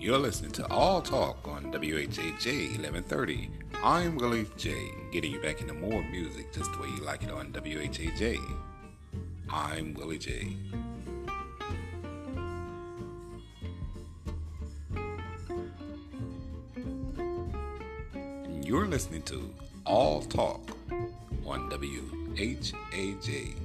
You're listening to All Talk on WHAJ 1130. I'm Willie J, getting you back into more music just the way you like it on WHAJ. I'm Willie J. You're listening to All Talk on WHAJ